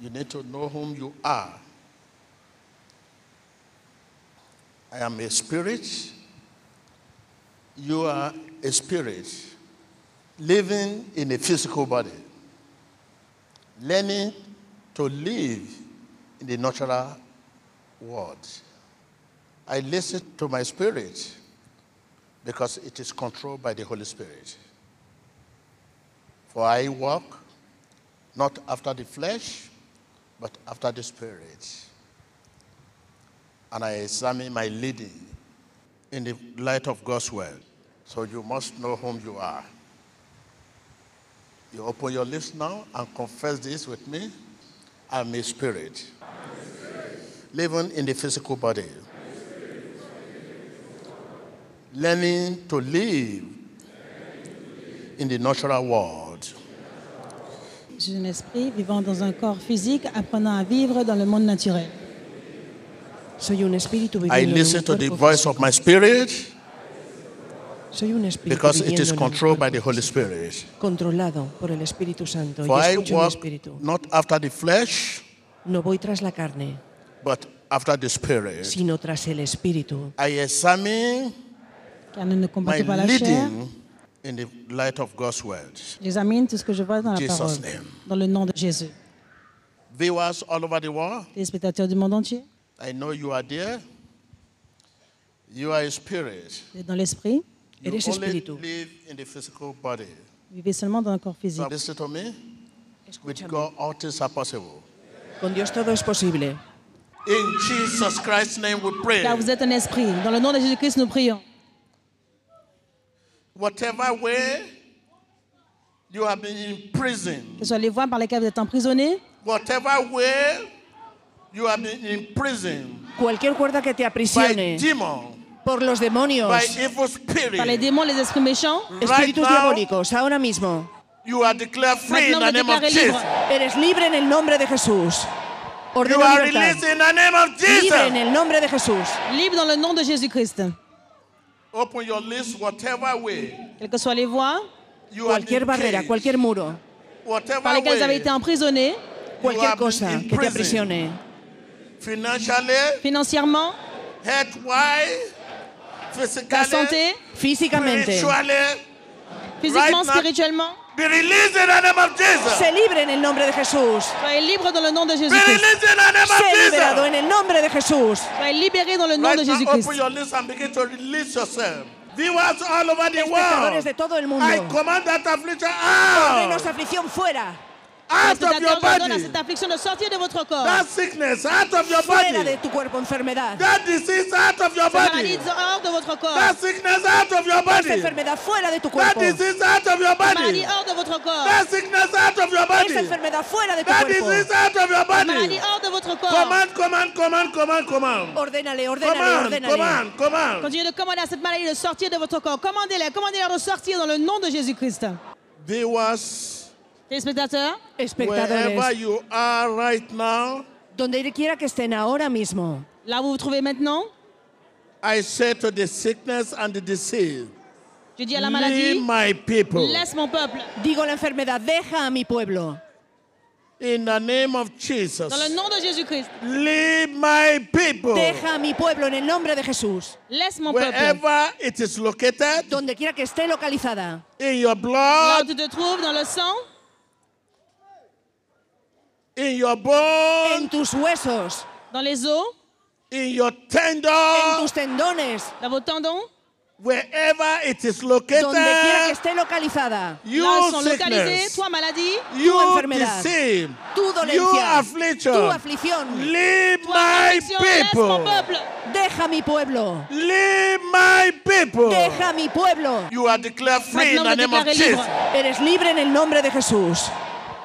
You need to know whom you are. I am a spirit. You are a spirit living in a physical body, learning to live in the natural world. I listen to my spirit because it is controlled by the Holy Spirit. For I walk not after the flesh, but after the Spirit. And I examine my leading in the light of God's word. So you must know whom you are. You open your lips now and confess this with me. I'm a spirit, living in the physical body, learning to live in the natural world. Je suis un esprit vivant dans un corps physique, apprenant à vivre dans le monde naturel. Soy un espíritu I viviendo en listen un to the cuerpo voice of my spirit Soy un espíritu because it is viviendo en un controlled by the Holy Spirit. controlado por el Espíritu Santo. For y I escucho mi walk espíritu. not after the flesh, No voy tras la carne, but after the Spirit. sino tras el Espíritu. I examine Car nous ne my combattons pas la chair. leading in the light of God's word. J'examine tout ce que je vois dans la Jesus' parole. name. Dans le nom de Jésus. Viewers all over the world, Téléspectateurs du monde entier, I know you are there. You are a spirit. vous êtes dans l'esprit, You Eres only espíritu. live in the physical body. vivez seulement dans un corps So physique. listen to me. With. God, all things are possible. Con Dios todo es posible. In Jesus Christ's name we pray. Car vous êtes un esprit. Dans le nom de Jésus-Christ, nous prions. Whatever way you have been in prison, Que ce soit les voies par lesquelles vous êtes emprisonnés, whatever way you have been in prison Cualquier cuerda que te by aprisione demon, por los demonios, by evil par les spirit, démons, les esprits méchants, espíritus Right now- diabólicos, ahora mismo, you are declared free in the name of libre. Jesus. eres libre en el nombre de Jesús. You Ordeno are libertad. released in the name of Libre en Jesus. el nombre de Jesús. libres dans le nom de Jésus-Christ. Open. Quelle que soit les voies, you cualquier barrera, cualquier par lesquels vous avez été emprisonné, cualquier cosa que te emprisonne. Financièrement, health santé, physiquement, spirituellement. Be released in the name of Jesus. sé libre en el nombre de Jesús. soyez libres dans le nom de Be Jésus-Christ. released in the name Sé of liberado en el nombre de Jesús. Soyez libérés dans le nom Right de now, Jésus-Christ. open your lips and begin to release yourself. Viewers all over the Espectadores world, de todo el mundo. I command that affliction Ordenos out, aflicción fuera. Out of your body. cette affliction de sortir de votre corps? That sickness out of your Fuera de body. tu cuerpo enfermedad. That disease out of your maladie body. hors de votre corps. That sickness out of your body. enfermedad fuera de tu That cuerpo. disease out of your Cette maladie body. hors de votre corps. That sickness out of your body. enfermedad fuera de tu That disease out of your maladie body. hors de votre corps. Command, command, command, command, command. Ordénale, ordénale, Command, ordénale. command, command. Continuez de commander à cette maladie de sortir de votre corps. Commandez-la, commandez-la de sortir dans le nom de Jésus-Christ. Viewers, Téléspectateurs, wherever Espectadores, you are right now, donde quiera que estén ahora mismo, là où vous vous trouvez maintenant, I say to the sickness and the disease, je dis à la leave maladie, my people. laisse mon peuple. digo la enfermedad, deja a mi pueblo. In the name of Jesus, Dans le nom de Jésus-Christ, leave my people. Deja a mi pueblo en el nombre de Jesús. laisse mon peuple. Wherever it is located, Donde quiera que esté localizada, in your Là où blood, tu te trouves, dans le sang, in your en bone, tus huesos, dans les os, in your en tendon, tus tendones, dans vos tendons, wherever it is donde quiera que located, esté localizada. you toi maladie, you enfermedad, Tu you dolencia, affliction, tu aflicción, leave my people. peuple. deja mi pueblo, Leave my people. deja mi pueblo. You are declared free in the name of. Jesus. Eres libre en el nombre de Jesús.